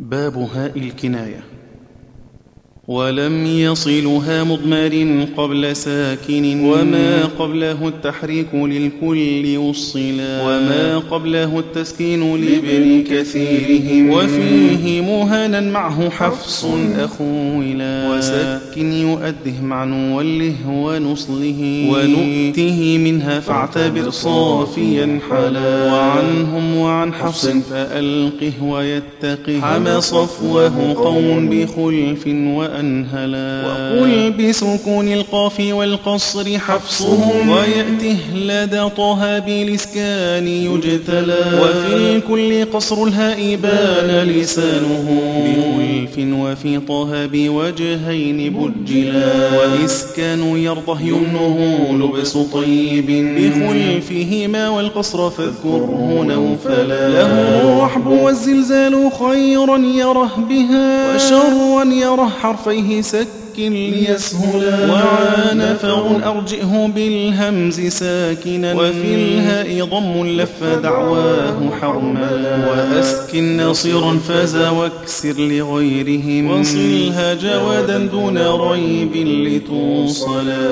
باب هاء الكناية. ولم يصلها مضمر قبل ساكن. وما قبله التحريك للكل وصلا وما قبله التسكين لابن كثيرهم. وفيه مهنا معه حفص أخولا وسكن يؤده مع وله ونصله. ونؤته منها فاعتبر صافيا حلا. وعنهم وعن حفص فألقه ويتقه. حمى صفوه قوم بخلف وأ أنهلا وقل بسكون القاف والقصر حفصهم. ويأته لدى طه بالإسكان يجتلى. وفي الكل قصر الهاء بان لسانه. بخلف وفي طه بوجهين بجلا. وإسكان يرضه يمنه لبس طيب. بخلفهما والقصر فاذكره نوفلا. له الرحب والزلزال خيرا يره بها وشرا يره حرف كفيه سك ليسهلا وعانفه أرجئه بالهمز ساكنا. وفي الهاء ضم لف دعواه حرملا وأسكن ناصرا فاز واكسر لغيرهم. وصلها جوادا دون ريب لتوصلا.